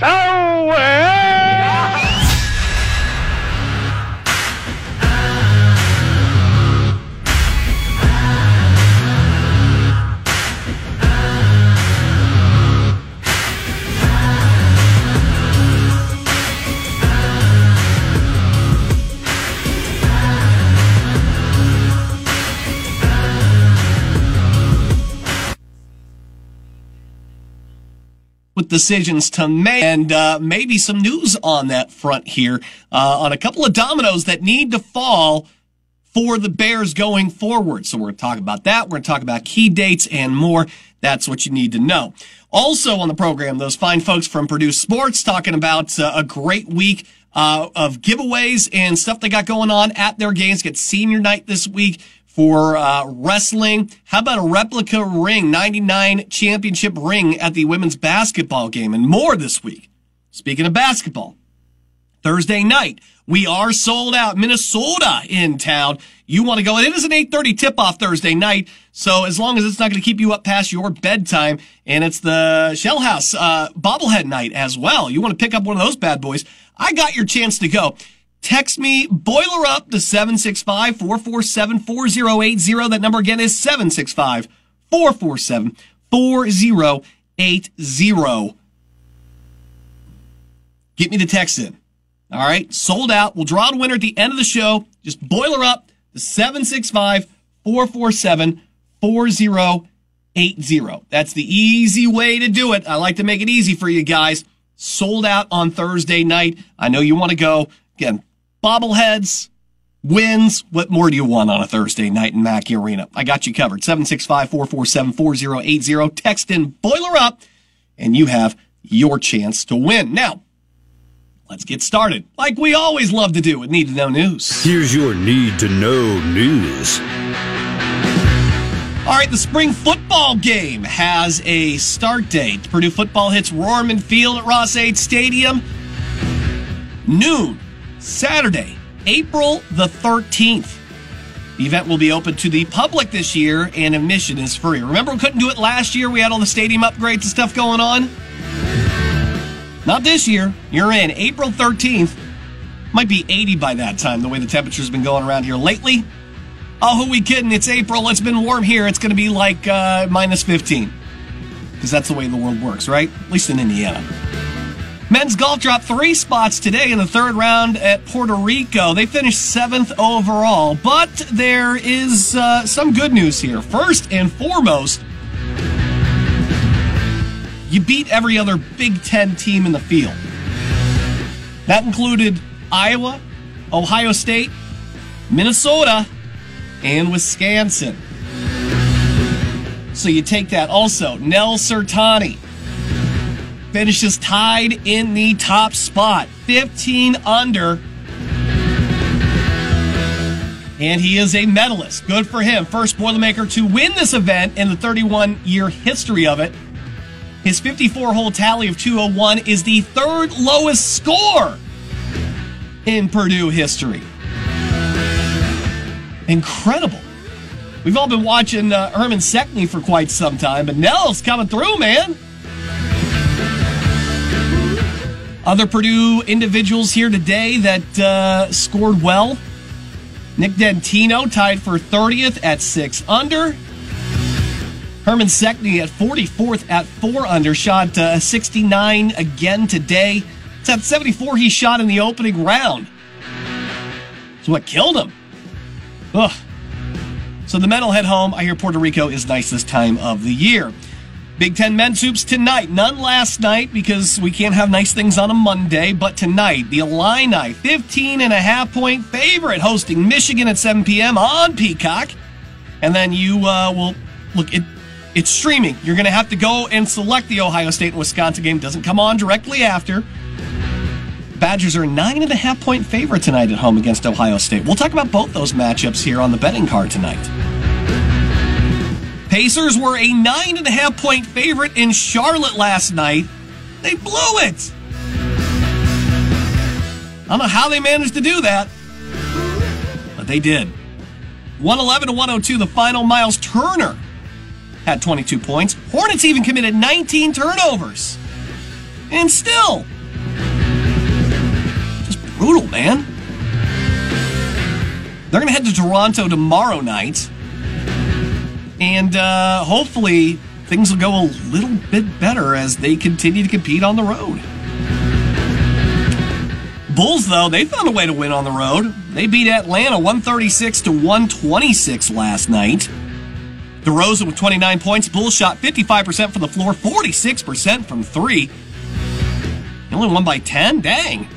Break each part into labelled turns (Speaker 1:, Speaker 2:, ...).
Speaker 1: so
Speaker 2: with decisions to make and uh, maybe some news on that front here uh, on a couple of dominoes that need to fall for the Bears going forward. So we're going to talk about that. We're going to talk about key dates and more. That's what you need to know. Also on the program, those fine folks from Purdue Sports talking about uh, a great week uh, of giveaways and stuff they got going on at their games. Get senior night this week for uh, wrestling. How about a replica ring, 99 championship ring at the women's basketball game and more this week. Speaking of basketball, Thursday night, we are sold out. Minnesota in town. You want to go? And It is an 8:30 tip-off Thursday night, so as long as it's not going to keep you up past your bedtime, and it's the Schellhase uh, bobblehead night as well. You want to pick up one of those bad boys? I got your chance to go. Text me boiler up to 765 447 4080. That number again is 765 447 4080. Get me the text in. All right. Sold out. We'll draw the winner at the end of the show. Just boiler up to 765 447 4080. That's the easy way to do it. I like to make it easy for you guys. Sold out on Thursday night. I know you want to go. Again, bobbleheads, wins. What more do you want on a Thursday night in Mackey Arena? I got you covered. 765-447-4080. Text in boiler up and you have your chance to win. Now, let's get started. Like we always love to do with Need to Know News.
Speaker 3: Here's your Need to Know News.
Speaker 2: All right, the spring football game has a start date. Purdue football hits Rohrman Field at Ross-Ade Stadium. Noon Saturday, April the 13th. The event will be open to the public this year and admission is free. Remember, we couldn't do it last year? We had all the stadium upgrades and stuff going on. Not this year. You're in April 13th. Might be 80 by that time, the way the temperature's been going around here lately. Oh, who we kidding? It's April. It's been warm here. It's going to be like uh, minus 15. Because that's the way the world works, right? At least in Indiana. Men's golf dropped three spots today in the third round at Puerto Rico. They finished seventh overall, but there is uh, some good news here. First and foremost, you beat every other Big Ten team in the field. That included Iowa, Ohio State, Minnesota, and Wisconsin. So you take that. Also, Nel Certani finishes tied in the top spot, 15 under. And he is a medalist. Good for him. First Boilermaker to win this event in the 31 year history of it. His 54 hole tally of 201 is the third lowest score in Purdue history. Incredible. We've all been watching uh, Herman Sekne for quite some time, but Nell's coming through, man. Other Purdue individuals here today that uh, scored well. Nick Dentino tied for 30th at 6 under. Herman Sekne at 44th at 4 under. Shot uh, 69 again today. It's at 74 he shot in the opening round. It's what killed him. Ugh. So the medal head home. I hear Puerto Rico is nice this time of the year. Big Ten men's hoops tonight. None last night because we can't have nice things on a Monday. But tonight, the Illini, 15 and a half point favorite, hosting Michigan at 7 p.m. on Peacock. And then you uh, will look. It, it's streaming. You're going to have to go and select the Ohio State and Wisconsin game. Doesn't come on directly after. Badgers are nine and a half point favorite tonight at home against Ohio State. We'll talk about both those matchups here on the betting card tonight. Pacers were a nine and a half point favorite in Charlotte last night. They blew it. I don't know how they managed to do that, but they did. 111 to 102, the final. Miles Turner had 22 points. Hornets even committed 19 turnovers. And still, just brutal, man. They're going to head to Toronto tomorrow night. And uh, hopefully things will go a little bit better as they continue to compete on the road. Bulls, though, they found a way to win on the road. They beat Atlanta 136 to 126 last night. DeRozan with 29 points. Bulls shot 55% from the floor, 46% from three. They only won by 10? Dang.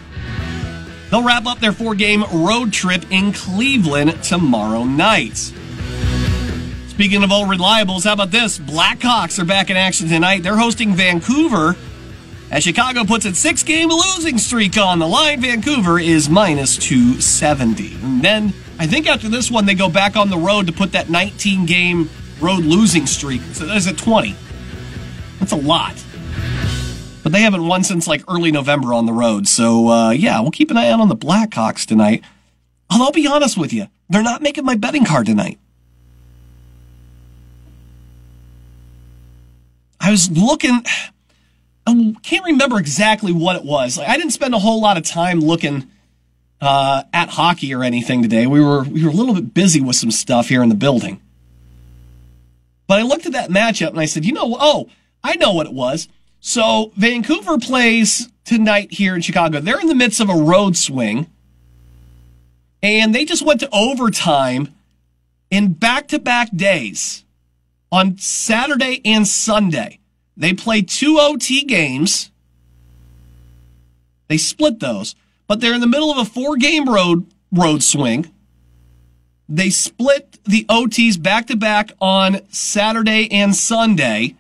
Speaker 2: They'll wrap up their four game road trip in Cleveland tomorrow night. Speaking of old reliables, how about this? Blackhawks are back in action tonight. They're hosting Vancouver as Chicago puts its six game losing streak on the line. Vancouver is minus 270. And then I think after this one, they go back on the road to put that 19 game road losing streak. So that's at 20. That's a lot. But they haven't won since like early November on the road. So, uh, yeah, we'll keep an eye out on the Blackhawks tonight. Although I'll be honest with you, they're not making my betting card tonight. I was looking, I can't remember exactly what it was. Like, I didn't spend a whole lot of time looking uh, at hockey or anything today. We were we were a little bit busy with some stuff here in the building. But I looked at that matchup and I said, you know, oh, I know what it was. So Vancouver plays tonight here in Chicago. They're in the midst of a road swing. And they just went to overtime in back to back days on Saturday and Sunday. They play two OT games. They split those, but they're in the middle of a four game road road swing. They split the OTs back to back on Saturday and Sunday.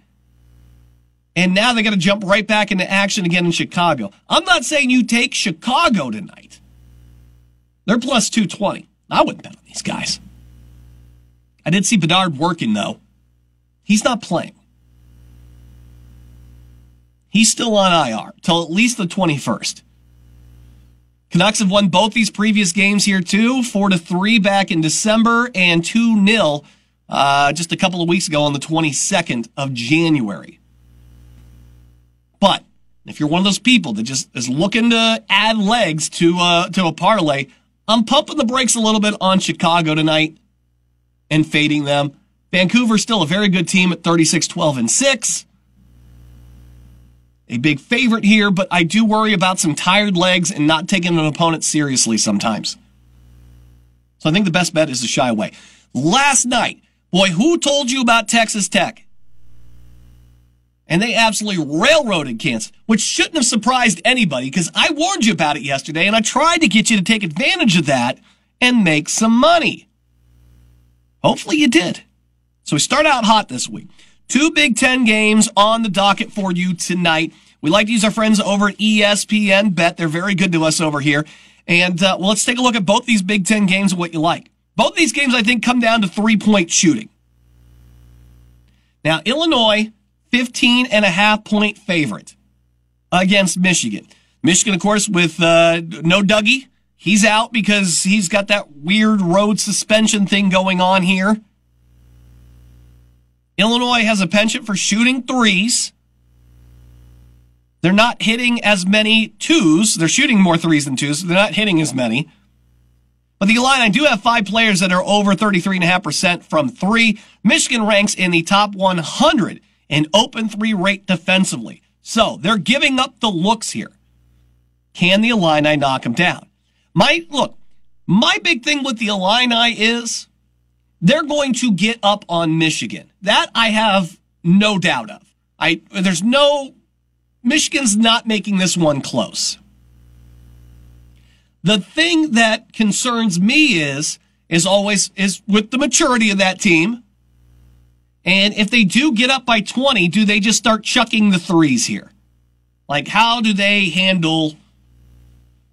Speaker 2: And now they got to jump right back into action again in Chicago. I'm not saying you take Chicago tonight. They're plus 220. I wouldn't bet on these guys. I did see Bedard working though. He's not playing. He's still on IR till at least the 21st. Canucks have won both these previous games here too, four to three back in December and two nil uh, just a couple of weeks ago on the 22nd of January. But if you're one of those people that just is looking to add legs to uh, to a parlay, I'm pumping the brakes a little bit on Chicago tonight and fading them. Vancouver's still a very good team at 36 12 and 6. A big favorite here, but I do worry about some tired legs and not taking an opponent seriously sometimes. So I think the best bet is to shy away. Last night, boy, who told you about Texas Tech? And they absolutely railroaded Kansas, which shouldn't have surprised anybody because I warned you about it yesterday and I tried to get you to take advantage of that and make some money. Hopefully you did. So we start out hot this week. Two Big Ten games on the docket for you tonight. We like to use our friends over at ESPN Bet. They're very good to us over here. And uh, well, let's take a look at both these Big Ten games and what you like. Both these games, I think, come down to three point shooting. Now, Illinois, 15 and a half point favorite against Michigan. Michigan, of course, with uh, no Dougie. He's out because he's got that weird road suspension thing going on here. Illinois has a penchant for shooting threes. They're not hitting as many twos. They're shooting more threes than twos. They're not hitting as many. But the Illini do have five players that are over 33.5% from three. Michigan ranks in the top 100 in open three rate defensively. So they're giving up the looks here. Can the Illini knock them down? My, look, my big thing with the Illini is they're going to get up on Michigan. That I have no doubt of. I, there's no, Michigan's not making this one close. The thing that concerns me is, is always, is with the maturity of that team. And if they do get up by 20, do they just start chucking the threes here? Like, how do they handle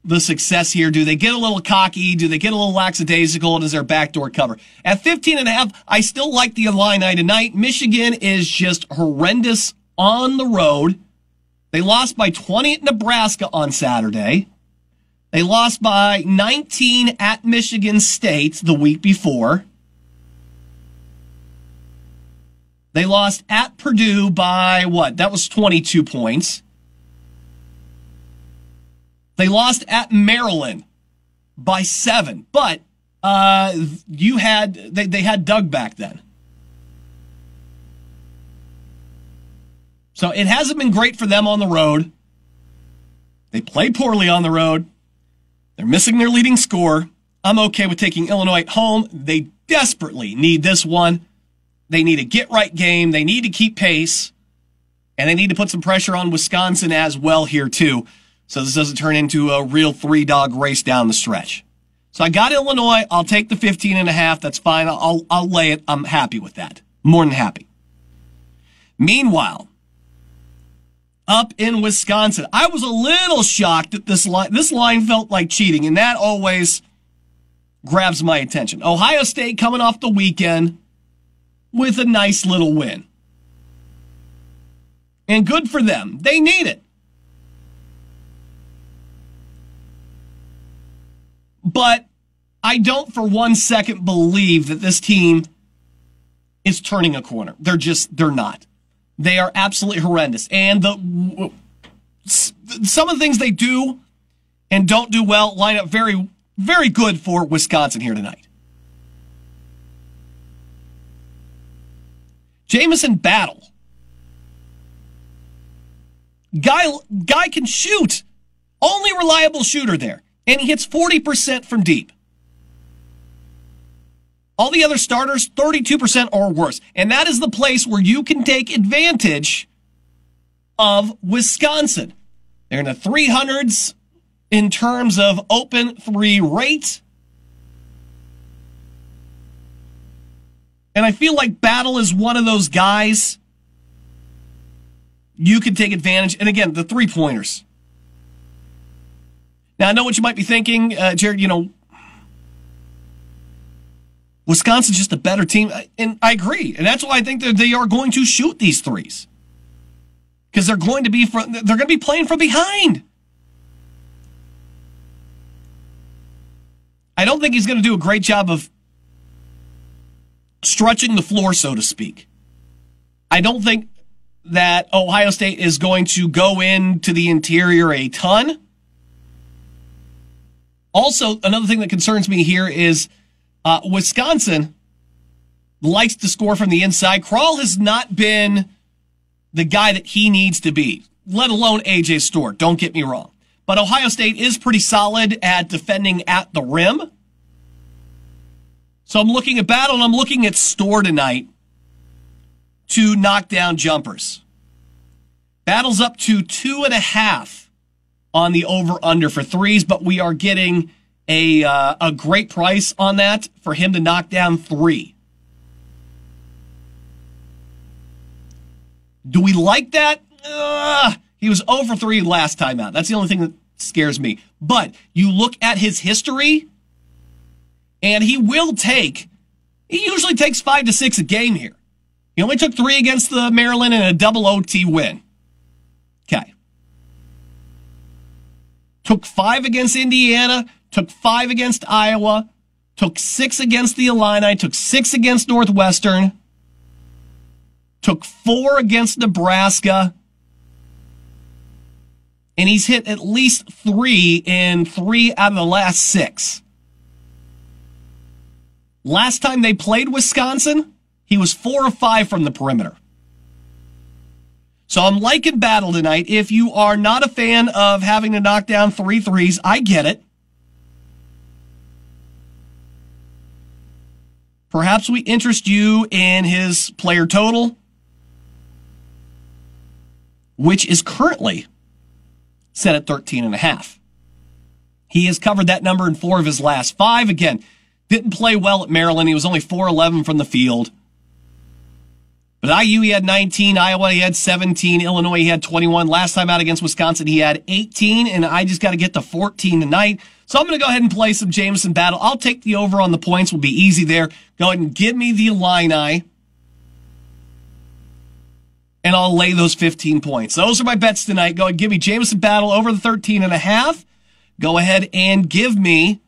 Speaker 2: the success here? Do they get a little cocky? Do they get a little lackadaisical? And is there backdoor cover? At 15 and a half, I still like the Illini tonight. Michigan is just horrendous on the road. They lost by 20 at Nebraska on Saturday. They lost by 19 at Michigan State the week before. They lost at Purdue by what? That was 22 points. They lost at Maryland by seven, but uh, you had they, they had Dug back then. So it hasn't been great for them on the road. They play poorly on the road. They're missing their leading score. I'm okay with taking Illinois at home. They desperately need this one. They need a get right game. They need to keep pace. And they need to put some pressure on Wisconsin as well here, too. So this doesn't turn into a real three dog race down the stretch. So I got Illinois. I'll take the 15 and a half. That's fine. I'll, I'll lay it. I'm happy with that. More than happy. Meanwhile, up in Wisconsin, I was a little shocked that this line, this line felt like cheating, and that always grabs my attention. Ohio State coming off the weekend with a nice little win. And good for them. They need it. But I don't for one second believe that this team is turning a corner. They're just, they're not. They are absolutely horrendous. And the, some of the things they do and don't do well line up very, very good for Wisconsin here tonight. Jamison Battle. Guy, guy can shoot. Only reliable shooter there and he hits 40% from deep. All the other starters, 32% or worse. And that is the place where you can take advantage of Wisconsin. They're in the 300s in terms of open three rate. And I feel like Battle is one of those guys you can take advantage. And again, the three pointers. Now, I know what you might be thinking, uh, Jared, you know, Wisconsin's just a better team. And I agree. And that's why I think that they are going to shoot these threes. Because they're going to be from, they're going to be playing from behind. I don't think he's going to do a great job of stretching the floor, so to speak. I don't think that Ohio State is going to go into the interior a ton. Also, another thing that concerns me here is uh, Wisconsin likes to score from the inside. Crowl has not been the guy that he needs to be, let alone AJ Storr. Don't get me wrong. But Ohio State is pretty solid at defending at the rim. So I'm looking at battle and I'm looking at Storr tonight to knock down jumpers. Battle's up to two and a half on the over under for threes, but we are getting a uh, a great price on that for him to knock down three. Do we like that? He was over three last time out. That's the only thing that scares me. But you look at his history, and he will take. He usually takes five to six a game here. He only took three against the Maryland in a double OT win. Okay took five against Indiana, took five against Iowa, took six against the Illini, took six against Northwestern, took four against Nebraska, and he's hit at least three in three out of the last six. Last time they played Wisconsin, he was four or five from the perimeter. So I'm liking battle tonight. If you are not a fan of having to knock down three threes, I get it. Perhaps we interest you in his player total, which is currently set at 13 and a half. He has covered that number in four of his last five. Again, didn't play well at Maryland. He was only 4'11 from the field. But IU, he had 19. Iowa, he had 17. Illinois, he had 21. Last time out against Wisconsin, he had 18. And I just got to get to 14 tonight. So I'm going to go ahead and play some Jamison Battle. I'll take the over on the points. Will be easy there. Go ahead and give me the Illini. And I'll lay those 15 points. Those are my bets tonight. Go ahead and give me Jamison Battle over the 13 and a half. Go ahead and give me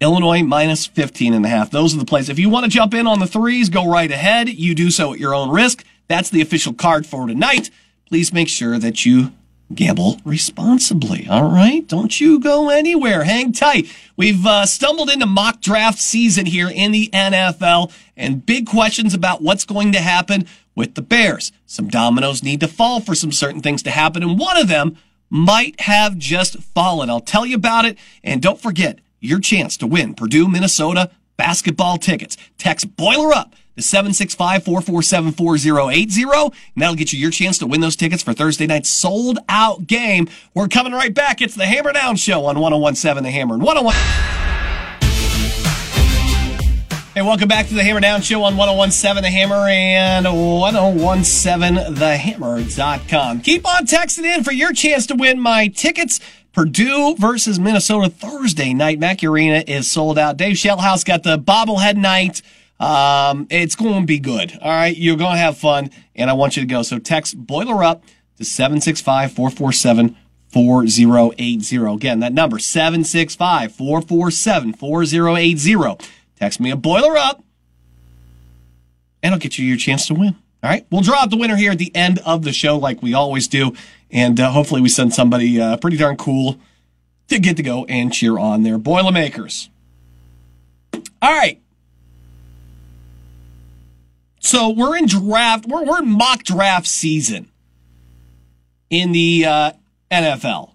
Speaker 2: Illinois minus 15 and a half. Those are the plays. If you want to jump in on the threes, go right ahead. You do so at your own risk. That's the official card for tonight. Please make sure that you gamble responsibly. All right. Don't you go anywhere. Hang tight. We've uh, stumbled into mock draft season here in the NFL and big questions about what's going to happen with the Bears. Some dominoes need to fall for some certain things to happen. And one of them might have just fallen. I'll tell you about it. And don't forget, your chance to win Purdue, Minnesota basketball tickets. Text Boiler Up to 765-447-4080, and that'll get you your chance to win those tickets for Thursday night's sold out game. We're coming right back. It's the Hammer Down Show on 1017 The Hammer and 101. Hey, welcome back to the Hammer Down Show on 1017 The Hammer and 1017thehammer.com. Keep on texting in for your chance to win my tickets Purdue versus Minnesota Thursday night. Mackey Arena is sold out. Dave Schellhase got the bobblehead night. Um, it's going to be good. All right. You're going to have fun, and I want you to go. So text Boiler Up to 765 447 4080. Again, that number 765 447 4080. Text me a Boiler Up, and I'll get you your chance to win. All right. We'll draw out the winner here at the end of the show, like we always do. And uh, hopefully we send somebody uh, pretty darn cool to get to go and cheer on their Boilermakers. All right. So we're in draft, we're, we're in mock draft season in the uh, NFL.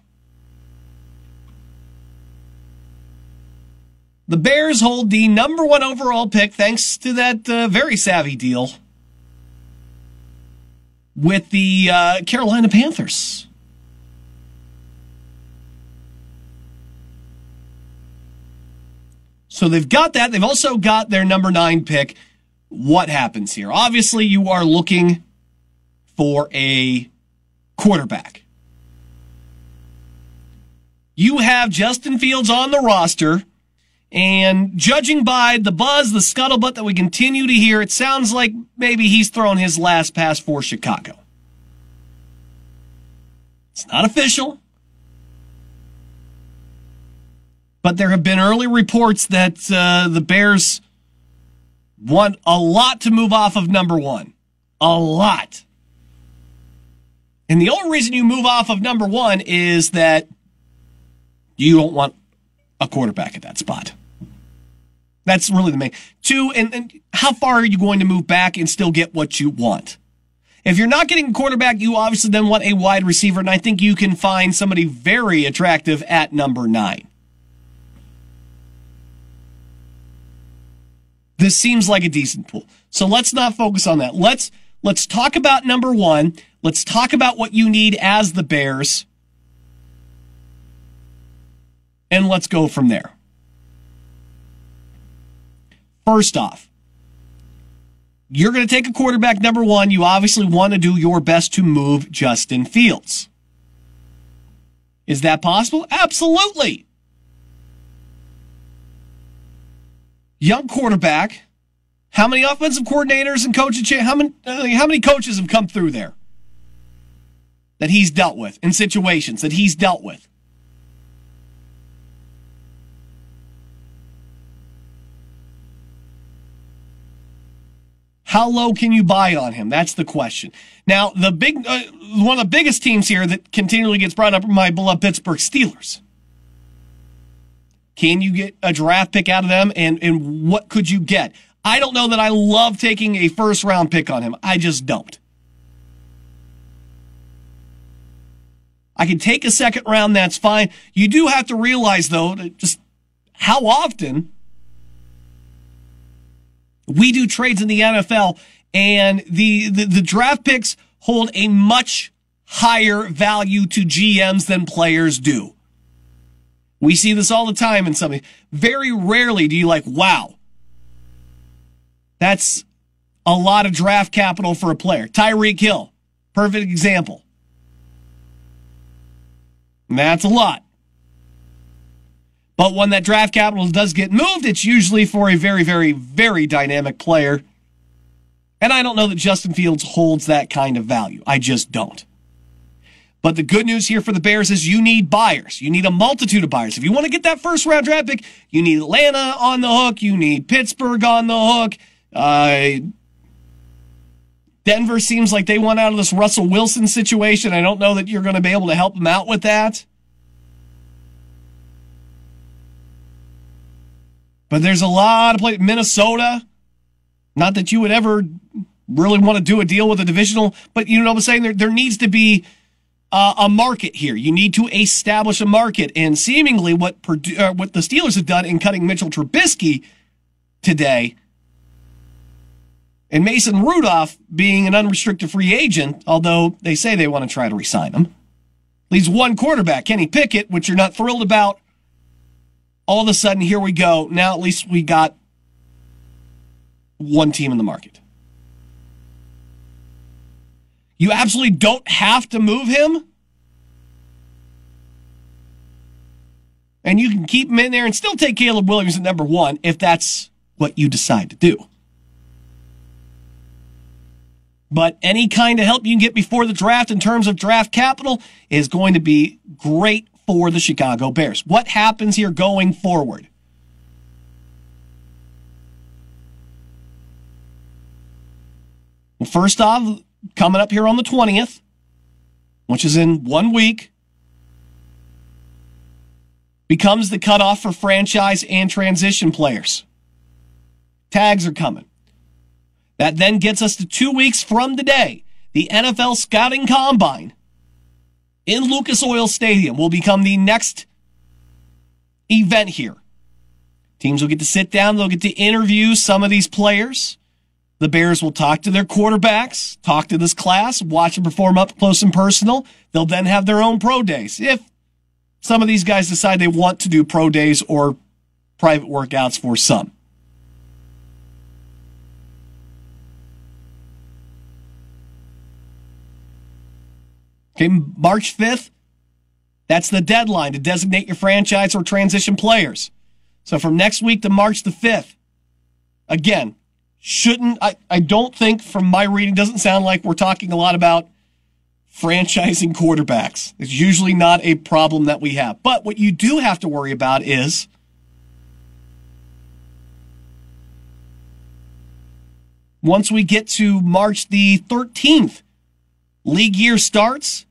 Speaker 2: The Bears hold the number one overall pick thanks to that uh, very savvy deal with the uh, Carolina Panthers. So they've got that. They've also got their number nine pick. What happens here? Obviously, you are looking for a quarterback. You have Justin Fields on the roster. And judging by the buzz, the scuttlebutt that we continue to hear, it sounds like maybe he's thrown his last pass for Chicago. It's not official. But there have been early reports that uh, the Bears want a lot to move off of number one. A lot. And the only reason you move off of number one is that you don't want a quarterback at that spot. That's really the main. Two, and, and how far are you going to move back and still get what you want? If you're not getting a quarterback, you obviously then want a wide receiver, and I think you can find somebody very attractive at number nine. This seems like a decent pool. So let's not focus on that. Let's let's talk about number one. Let's talk about what you need as the Bears. And let's go from there. First off, you're going to take a quarterback number one. You obviously want to do your best to move Justin Fields. Is that possible? Absolutely. Young quarterback. How many offensive coordinators and coaches? How many? Uh, how many coaches have come through there that he's dealt with in situations that he's dealt with? How low can you buy on him? That's the question. Now, the big uh, one of the biggest teams here that continually gets brought up are my beloved Pittsburgh Steelers. Can you get a draft pick out of them, and and what could you get? I don't know that I love taking a first round pick on him. I just don't. I can take a second round, that's fine. You do have to realize, though, just how often we do trades in the NFL and the, the, the draft picks hold a much higher value to GMs than players do. We see this all the time in something. Very rarely do you like, wow, that's a lot of draft capital for a player. Tyreek Hill, perfect example. And that's a lot. But when that draft capital does get moved, it's usually for a very, very, very dynamic player. And I don't know that Justin Fields holds that kind of value. I just don't. But the good news here for the Bears is you need buyers. You need a multitude of buyers. If you want to get that first round draft pick, you need Atlanta on the hook. You need Pittsburgh on the hook. Uh, Denver seems like they want out of this Russell Wilson situation. I don't know that you're going to be able to help them out with that. But there's a lot of places. Minnesota. Not that you would ever really want to do a deal with a divisional, but you know what I'm saying? There, there needs to be uh, a market here. You need to establish a market. And seemingly what Purdue, uh, what the Steelers have done in cutting Mitchell Trubisky today and Mason Rudolph being an unrestricted free agent, although they say they want to try to resign him, leaves one quarterback, Kenny Pickett, which you're not thrilled about. All of a sudden, here we go. Now at least we got one team in the market. You absolutely don't have to move him. And you can keep him in there and still take Caleb Williams at number one if that's what you decide to do. But any kind of help you can get before the draft in terms of draft capital is going to be great for the Chicago Bears. What happens here going forward? Well, first off, coming up here on the 20th, which is in one week, becomes the cutoff for franchise and transition players. Tags are coming. That then gets us to two weeks from today. The NFL Scouting Combine in Lucas Oil Stadium will become the next event here. Teams will get to sit down, they'll get to interview some of these players. The Bears will talk to their quarterbacks, talk to this class, watch them perform up close and personal. They'll then have their own pro days. If some of these guys decide they want to do pro days or private workouts for some. Okay, March 5th, that's the deadline to designate your franchise or transition players. So from next week to March the 5th, again, shouldn't I, I don't think from my reading doesn't sound like we're talking a lot about franchising quarterbacks. It's usually not a problem that we have. But what you do have to worry about is once we get to March the 13th, league year starts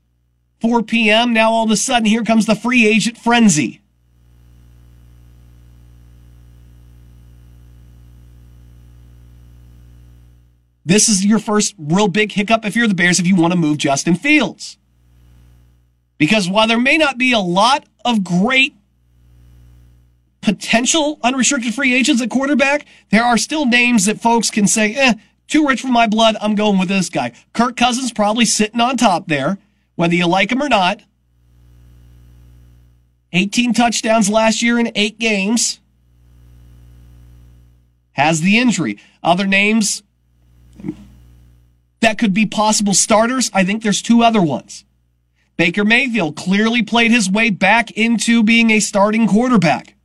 Speaker 2: 4 p.m. Now all of a sudden here comes the free agent frenzy. This is your first real big hiccup if you're the Bears if you want to move Justin Fields. Because while there may not be a lot of great potential unrestricted free agents at quarterback, there are still names that folks can say, eh, too rich for my blood. I'm going with this guy. Kirk Cousins probably sitting on top there, whether you like him or not. 18 touchdowns last year in eight games. Has the injury. Other names that could be possible starters, I think there's two other ones. Baker Mayfield clearly played his way back into being a starting quarterback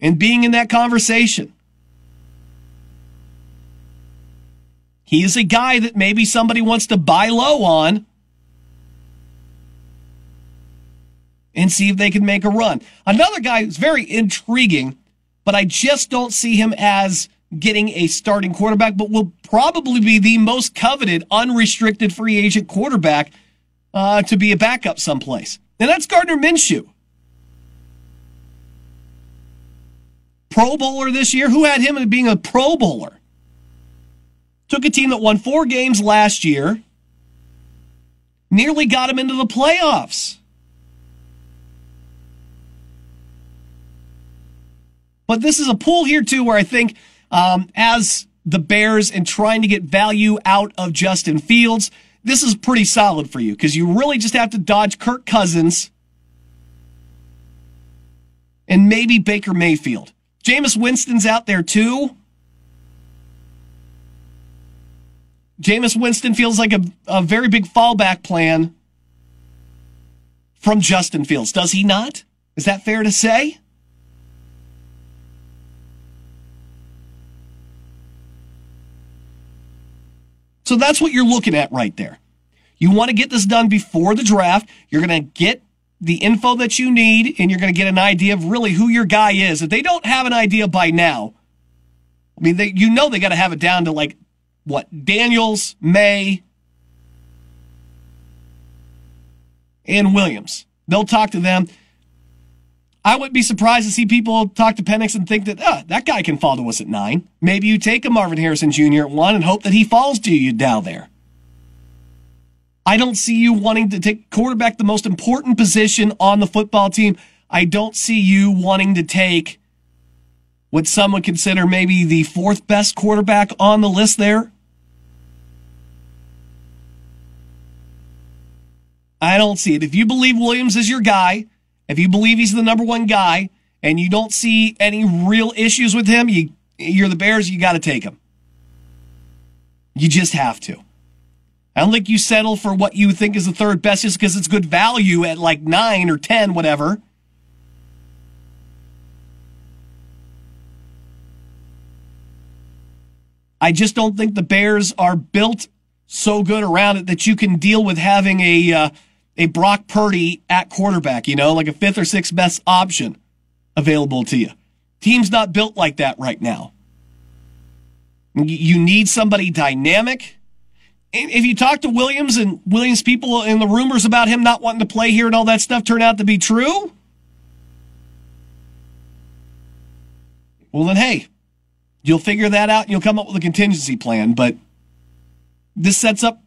Speaker 2: and being in that conversation. He is a guy that maybe somebody wants to buy low on and see if they can make a run. Another guy who's very intriguing, but I just don't see him as getting a starting quarterback, but will probably be the most coveted unrestricted free agent quarterback uh, to be a backup someplace. And that's Gardner Minshew. Pro Bowler this year. Who had him being a Pro Bowler? Took a team that won four games last year, nearly got him into the playoffs. But this is a pool here, too, where I think um, as the Bears and trying to get value out of Justin Fields. This is pretty solid for you because you really just have to dodge Kirk Cousins and maybe Baker Mayfield. Jameis Winston's out there too. Jameis Winston feels like a, a very big fallback plan from Justin Fields, does he not? Is that fair to say? So that's what you're looking at right there. You want to get this done before the draft. You're going to get the info that you need and you're going to get an idea of really who your guy is. If they don't have an idea by now, I mean, they, you know they got to have it down to like what Daniels, Maye, and Williams. They'll talk to them. I wouldn't be surprised to see people talk to Penix and think that ah, that guy can fall to us at nine. Maybe you take a Marvin Harrison Jr. at one and hope that he falls to you down there. I don't see you wanting to take quarterback the most important position on the football team. I don't see you wanting to take what some would consider maybe the fourth best quarterback on the list there. I don't see it. If you believe Williams is your guy, if you believe he's the number one guy, and you don't see any real issues with him, you you're the Bears, you got to take him. You just have to. I don't think you settle for what you think is the third best just because it's good value at like nine or ten, whatever. I just don't think the Bears are built so good around it that you can deal with having a uh, a Brock Purdy at quarterback, you know, like a fifth or sixth best option available to you. Team's not built like that right now. You need somebody dynamic. If you talk to Williams and Williams people and the rumors about him not wanting to play here and all that stuff turn out to be true, well, then, hey, you'll figure that out and you'll come up with a contingency plan. But this sets up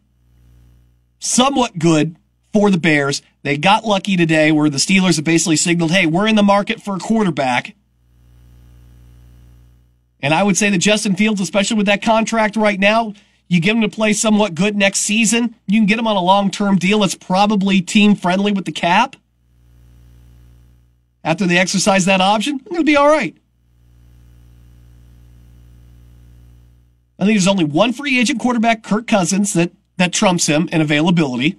Speaker 2: somewhat good for the Bears. They got lucky today where the Steelers have basically signaled, hey, we're in the market for a quarterback. And I would say that Justin Fields, especially with that contract right now, you get him to play somewhat good next season. You can get him on a long term deal that's probably team friendly with the cap. After they exercise that option, to be all right. I think there's only one free agent quarterback, Kirk Cousins, that, that trumps him in availability.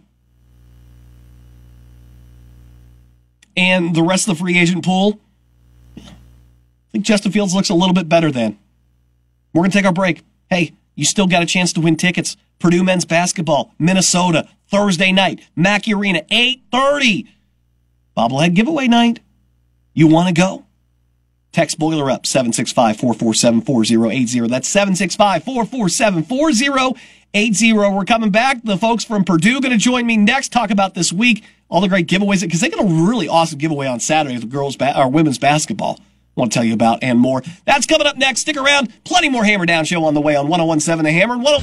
Speaker 2: And the rest of the free agent pool, I think Justin Fields looks a little bit better than. We're going to take our break. Hey, you still got a chance to win tickets. Purdue men's basketball, Minnesota, Thursday night, Mackey Arena, 8.30. Bobblehead giveaway night. You want to go? Text Boiler Up, 765-447-4080. That's 765-447-4080. We're coming back. The folks from Purdue going to join me next, talk about this week all the great giveaways because they got a really awesome giveaway on Saturday the girls ba- or women's basketball. I want to tell you about and more. That's coming up next. Stick around. Plenty more Hammer Down show on the way on 1017 The Hammer. 10-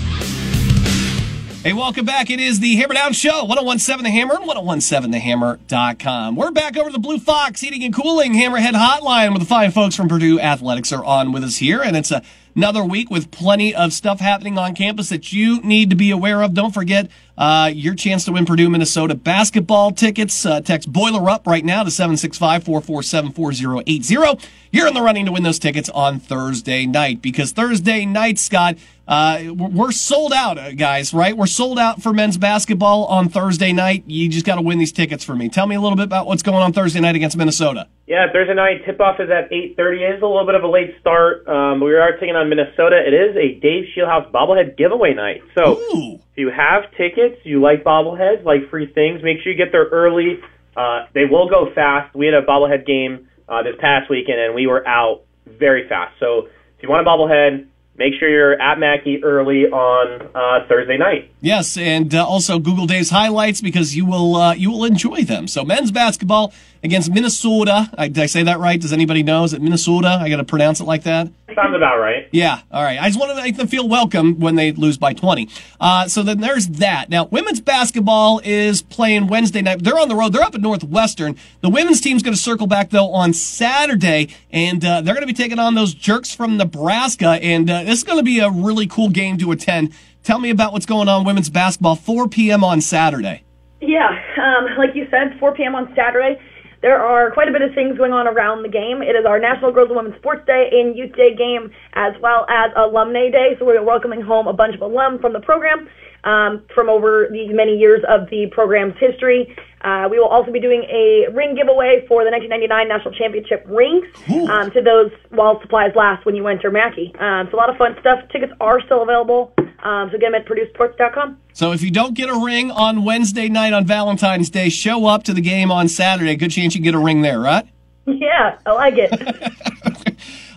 Speaker 2: Hey, welcome back. It is the Hammer Down Show, 1017 The Hammer and 1017thehammer.com. We're back over the Blue Fox Heating and Cooling Hammerhead Hotline with the fine folks from Purdue Athletics are on with us here. And it's a, another week with plenty of stuff happening on campus that you need to be aware of. Don't forget uh, your chance to win Purdue, Minnesota basketball tickets. Uh, text Boiler Up right now to 765 447 4080. You're in the running to win those tickets on Thursday night because Thursday night, Scott, uh, we're sold out, uh, guys, right? We're sold out for men's basketball on Thursday night. You just got to win these tickets for me. Tell me a little bit about what's going on Thursday night against Minnesota.
Speaker 4: Yeah, Thursday night tip-off is at 8.30. It is a little bit of a late start. Um, we are taking on Minnesota. It is a Dave Schellhase bobblehead giveaway night. So
Speaker 2: Ooh.
Speaker 4: if you have tickets, you like bobbleheads, like free things, make sure you get there early. Uh, they will go fast. We had a bobblehead game uh, this past weekend, and we were out very fast. So if you want a bobblehead, make sure you're at Mackey early on uh, Thursday night.
Speaker 2: Yes, and uh, also Google Days highlights because you will uh, you will enjoy them. So men's basketball against Minnesota. I, did I say that right? Does anybody know? Is it Minnesota? I got to pronounce it like that.
Speaker 4: Sounds about right.
Speaker 2: Yeah, all right. I just wanted to make them feel welcome when they lose by 20. Uh, so then there's that. Now, women's basketball is playing Wednesday night. They're on the road. They're up at Northwestern. The women's team's going to circle back, though, on Saturday, and uh, they're going to be taking on those jerks from Nebraska, and uh, this is going to be a really cool game to attend. Tell me about what's going on women's basketball, 4 p.m. on Saturday.
Speaker 5: Yeah, um, like you said, 4 p.m. on Saturday. There are quite a bit of things going on around the game. It is our National Girls and Women's Sports Day and Youth Day game, as well as Alumni Day. So we're welcoming home a bunch of alum from the program um, from over the many years of the program's history. Uh, we will also be doing a ring giveaway for the 1999 National Championship rings um, to those while supplies last when you enter Mackey. Um, so a lot of fun stuff. Tickets are still available. Um, so get them at PurdueSports.com.
Speaker 2: So if you don't get a ring on Wednesday night on Valentine's Day, show up to the game on Saturday. Good chance you get a ring there, right?
Speaker 5: Yeah, I like it.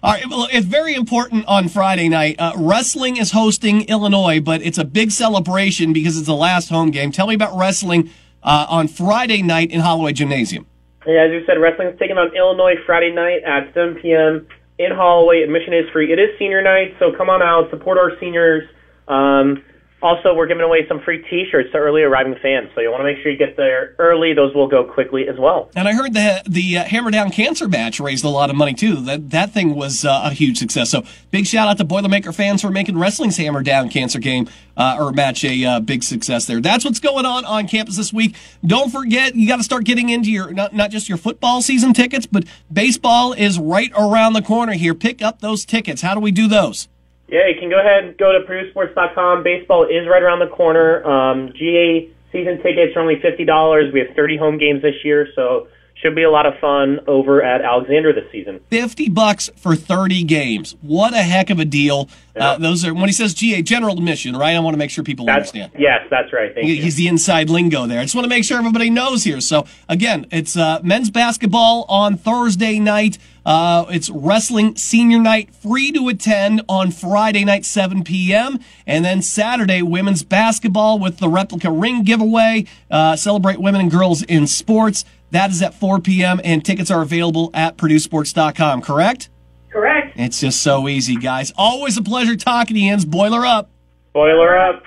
Speaker 2: All right. Well, it's very important on Friday night. Uh, wrestling is hosting Illinois, but it's a big celebration because it's the last home game. Tell me about wrestling uh, on Friday night in Holloway Gymnasium.
Speaker 4: Yeah, as you said, wrestling is taking on Illinois Friday night at 7 p.m. in Holloway. Admission is free. It is senior night, so come on out, support our seniors. Um, also, we're giving away some free T-shirts to early arriving fans, so you want to make sure you get there early. Those will go quickly as well.
Speaker 2: And I heard the the uh, Hammer Down Cancer match raised a lot of money too. That that thing was uh, a huge success. So big shout out to Boilermaker fans for making wrestling's Hammer Down Cancer game uh, or match a uh, big success there. That's what's going on on campus this week. Don't forget, you got to start getting into your not not just your football season tickets, but baseball is right around the corner here. Pick up those tickets. How do we do those?
Speaker 4: Yeah, you can go ahead and go to PurdueSports.com. Baseball is right around the corner. Um, GA season tickets are only fifty dollars. We have thirty home games this year, so should be a lot of fun over at Alexander this season.
Speaker 2: 50 bucks for 30 games. What a heck of a deal.
Speaker 4: Yeah.
Speaker 2: Uh, those are when he says GA general admission, right? I want to make sure people
Speaker 4: That's,
Speaker 2: understand.
Speaker 4: yes, that's right. Thank
Speaker 2: He-
Speaker 4: you.
Speaker 2: He's the inside lingo there. I just want to make sure everybody knows here. So again, it's uh, men's basketball on Thursday night. Uh, it's wrestling senior night, free to attend on Friday night, 7 p.m. And then Saturday, women's basketball with the replica ring giveaway. Uh, celebrate women and girls in sports. That is at 4 p.m. and tickets are available at PurdueSports.com. Correct?
Speaker 5: Correct.
Speaker 2: It's just so easy, guys. Always a pleasure talking to you. Boiler up.
Speaker 4: Boiler up.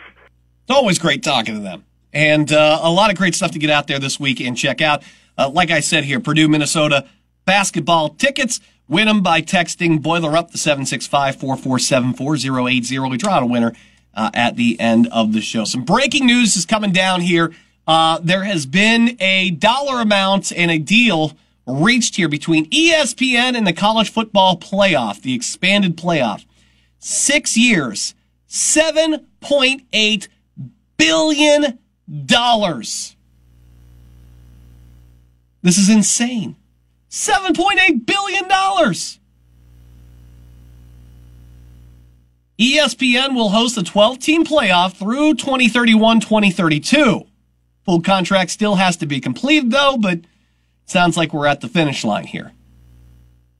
Speaker 2: It's always great talking to them. And uh, a lot of great stuff to get out there this week and check out. Uh, like I said here, Purdue, Minnesota basketball tickets. Win them by texting Boiler Up to 765 447 4080. We draw a winner uh, at the end of the show. Some breaking news is coming down here. Uh, there has been a dollar amount and a deal reached here between ESPN and the college football playoff, the expanded playoff. Six years, $7.8 billion. This is insane. $7.8 billion. ESPN will host a 12 team playoff through 2031 2032. Full contract still has to be completed, though, but sounds like we're at the finish line here.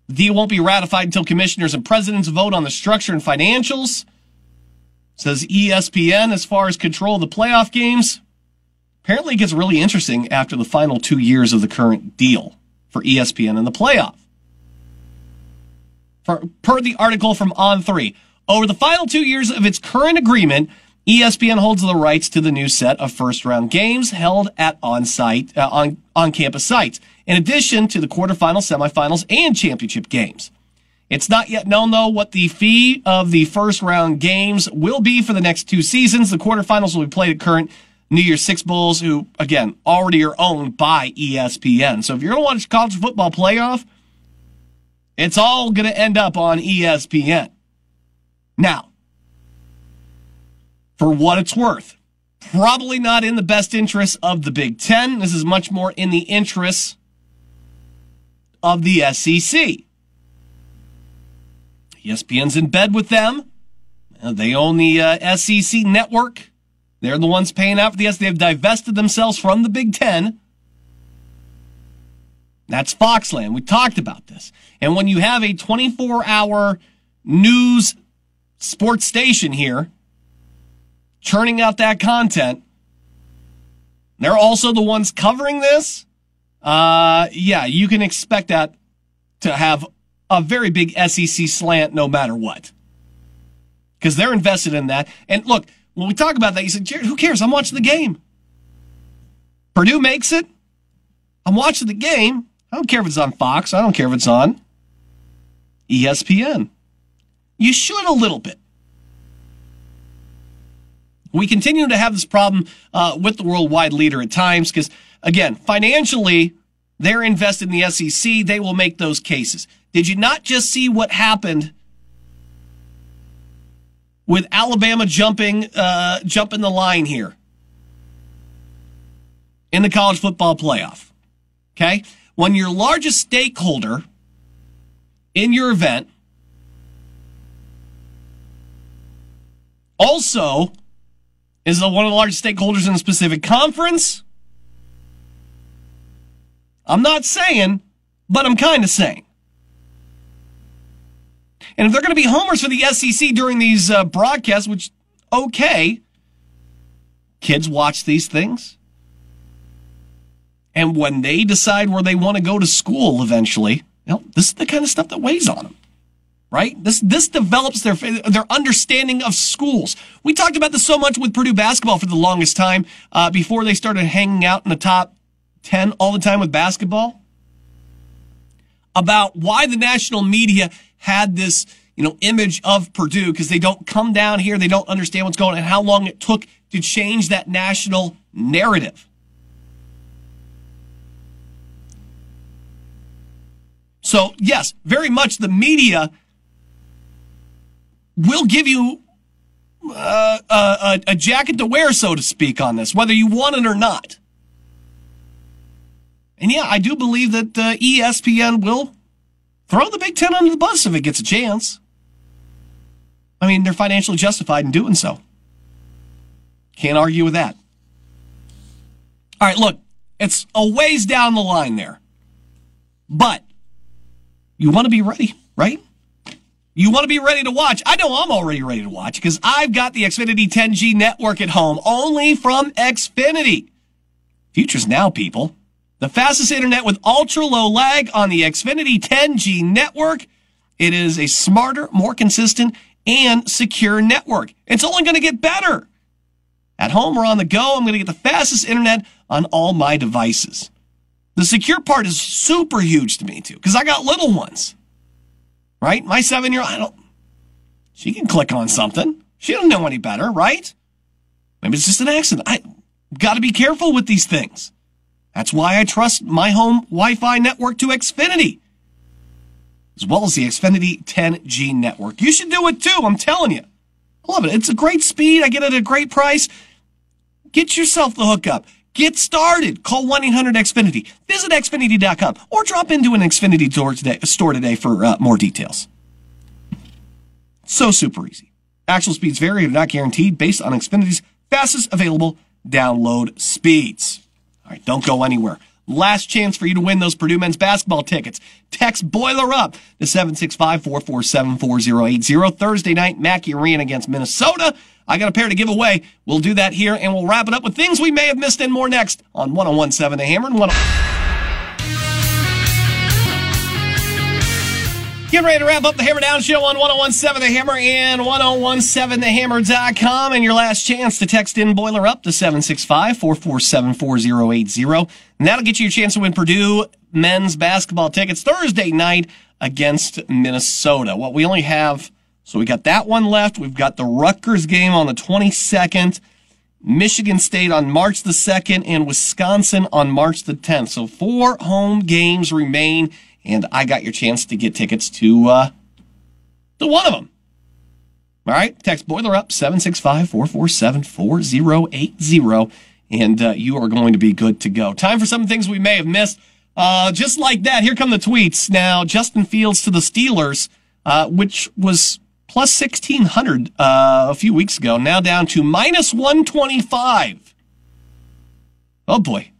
Speaker 2: The deal won't be ratified until commissioners and presidents vote on the structure and financials. Says ESPN as far as control of the playoff games. Apparently, it gets really interesting after the final two years of the current deal for ESPN in the playoff. For, per the article from On3, over the final two years of its current agreement, ESPN holds the rights to the new set of first round games held at on-site, uh, on, on-campus sites, in addition to the quarterfinals, semifinals, and championship games. It's not yet known though what the fee of the first round games will be for the next two seasons. The quarterfinals will be played at current New Year's Six Bowls, who again already are owned by ESPN. So if you're going to watch college football playoff, it's all going to end up on ESPN. Now, for what it's worth, probably not in the best interest of the Big Ten. This is much more in the interests of the SEC. ESPN's in bed with them. They own the uh, SEC network. They're the ones paying out for the S. They've divested themselves from the Big Ten. That's Foxland. We talked about this. And when you have a 24 hour news sports station here churning out that content, they're also the ones covering this. Uh, yeah, you can expect that to have a very big SEC slant no matter what. Because they're invested in that. And look, when we talk about that, you said, Jared, who cares? I'm watching the game. Purdue makes it. I'm watching the game. I don't care if it's on Fox. I don't care if it's on ESPN. You should a little bit. We continue to have this problem uh, with the worldwide leader at times because, again, financially, they're invested in the SEC. They will make those cases. Did you not just see what happened with Alabama jumping uh, jumping the line here in the college football playoff? Okay, when your largest stakeholder in your event also is one of the largest stakeholders in a specific conference. I'm not saying, but I'm kind of saying. And if they're going to be homers for the SEC during these uh, broadcasts, which, okay, kids watch these things. And when they decide where they want to go to school eventually, you know, this is the kind of stuff that weighs on them right? This this develops their their understanding of schools. We talked about this so much with Purdue basketball for the longest time uh, before they started hanging out in the top ten all the time with basketball. About why the national media had this you know image of Purdue because they don't come down here, they don't understand what's going on, and how long it took to change that national narrative. So yes, very much the media will give you uh, a, a jacket to wear, so to speak, on this, whether you want it or not. And yeah, I do believe that uh, ESPN will throw the Big Ten under the bus if it gets a chance. I mean, they're financially justified in doing so. Can't argue with that. All right, look, it's a ways down the line there. But you want to be ready, right? You want to be ready to watch. I know I'm already ready to watch because I've got the Xfinity 10G network at home only from Xfinity. Futures now, people. The fastest internet with ultra low lag on the Xfinity 10G network. It is a smarter, more consistent, and secure network. It's only going to get better. At home or on the go, I'm going to get the fastest internet on all my devices. The secure part is super huge to me too, because I got little ones right? My seven year old, I don't, she can click on something. She don't know any better, right? Maybe it's just an accident. I got to be careful with these things. That's why I trust my home Wi-Fi network to Xfinity, as well as the Xfinity 10G network. You should do it too. I'm telling you. I love it. It's a great speed. I get it at a great price. Get yourself the hookup. Get started. Call 1-800-XFINITY. Visit Xfinity.com or drop into an Xfinity store today, store today for uh, more details. So super easy. Actual speeds vary and are not guaranteed based on Xfinity's fastest available download speeds. All right, don't go anywhere. Last chance for you to win those Purdue men's basketball tickets. Text Boiler Up to 765-447-4080. Thursday night, Mackey Arena against Minnesota. I got a pair to give away. We'll do that here, and we'll wrap it up with things we may have missed and more next on 1017 The Hammer and 10. Getting ready to wrap up the Hammer Down Show on 1017 The Hammer and 1017TheHammer.com. And your last chance to text in Boiler Up to 765 447 4080. And that'll get you a chance to win Purdue men's basketball tickets Thursday night against Minnesota. Well, we only have so we got that one left. We've got the Rutgers game on the 22nd, Michigan State on March the 2nd, and Wisconsin on March the 10th. So four home games remain, and I got your chance to get tickets to, uh, to one of them. All right, text Boiler up 765 447 4080, and uh, you are going to be good to go. Time for some things we may have missed. Uh, just like that, here come the tweets. Now, Justin Fields to the Steelers, uh, which was plus 1600 uh, a few weeks ago, now down to minus 125. Oh boy.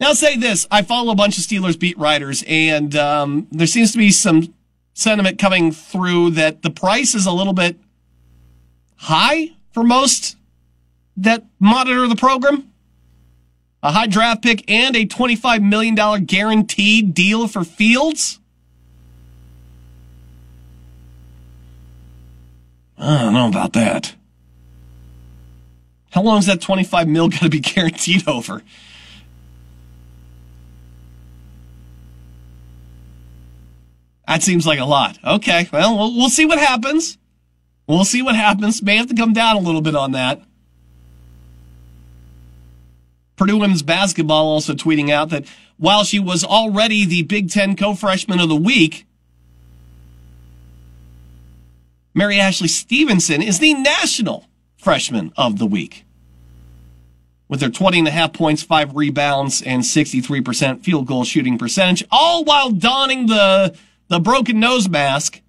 Speaker 2: Now I'll say this, I follow a bunch of Steelers beat writers and um, there seems to be some sentiment coming through that the price is a little bit high for most that monitor the program. A high draft pick and a $25 million guaranteed deal for Fields. I don't know about that. How long is that 25 mil going to be guaranteed over? That seems like a lot. Okay, well, we'll, we'll see what happens. We'll see what happens. May have to come down a little bit on that. Purdue women's basketball also tweeting out that while she was already the Big Ten co-freshman of the week, Mary Ashley Stevenson is the national freshman of the week. With her 20 and a half points, five rebounds, and 63% field goal shooting percentage, all while donning the, the broken nose mask.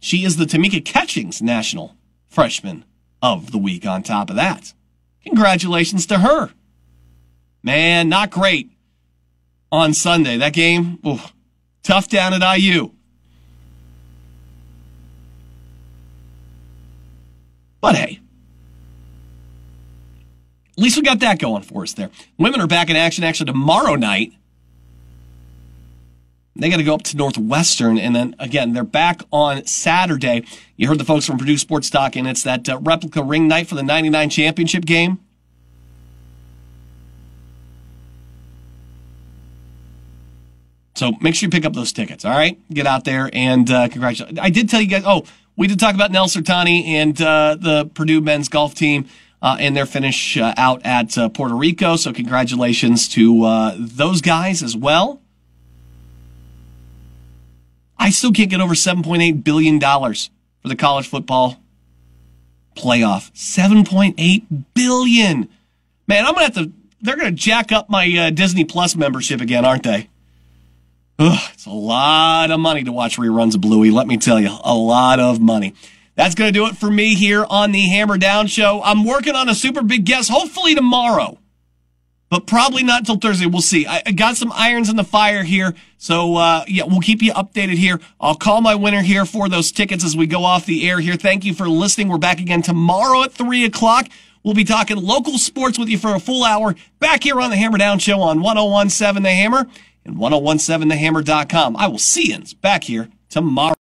Speaker 2: She is the Tamika Catchings national freshman of the week on top of that. Congratulations to her. Man, not great on Sunday. That game, tough down at IU. But hey, at least we got that going for us there. Women are back in action actually tomorrow night. They got to go up to Northwestern, and then again, they're back on Saturday. You heard the folks from Purdue Sports Talk, and it's that uh, replica ring night for the 99 championship game. So make sure you pick up those tickets, all right? Get out there and uh, congratulations. I did tell you guys, oh, we did talk about Nel Sertani and uh, the Purdue men's golf team uh, and their finish uh, out at uh, Puerto Rico. So congratulations to uh, those guys as well. I still can't get over $7.8 billion for the college football playoff. 7.8 billion. Man, I'm going to have to, they're going to jack up my uh, Disney Plus membership again, aren't they? Ugh, it's a lot of money to watch reruns of Bluey. Let me tell you, a lot of money. That's going to do it for me here on the Hammer Down Show. I'm working on a super big guest, hopefully tomorrow, but probably not until Thursday. We'll see. I, got some irons in the fire here, so uh, yeah, we'll keep you updated here. I'll call my winner here for those tickets as we go off the air here. Thank you for listening. We're back again tomorrow at three o'clock. We'll be talking local sports with you for a full hour back here on the Hammer Down Show on 1017 The Hammer and 1017thehammer.com. I will see you back here tomorrow.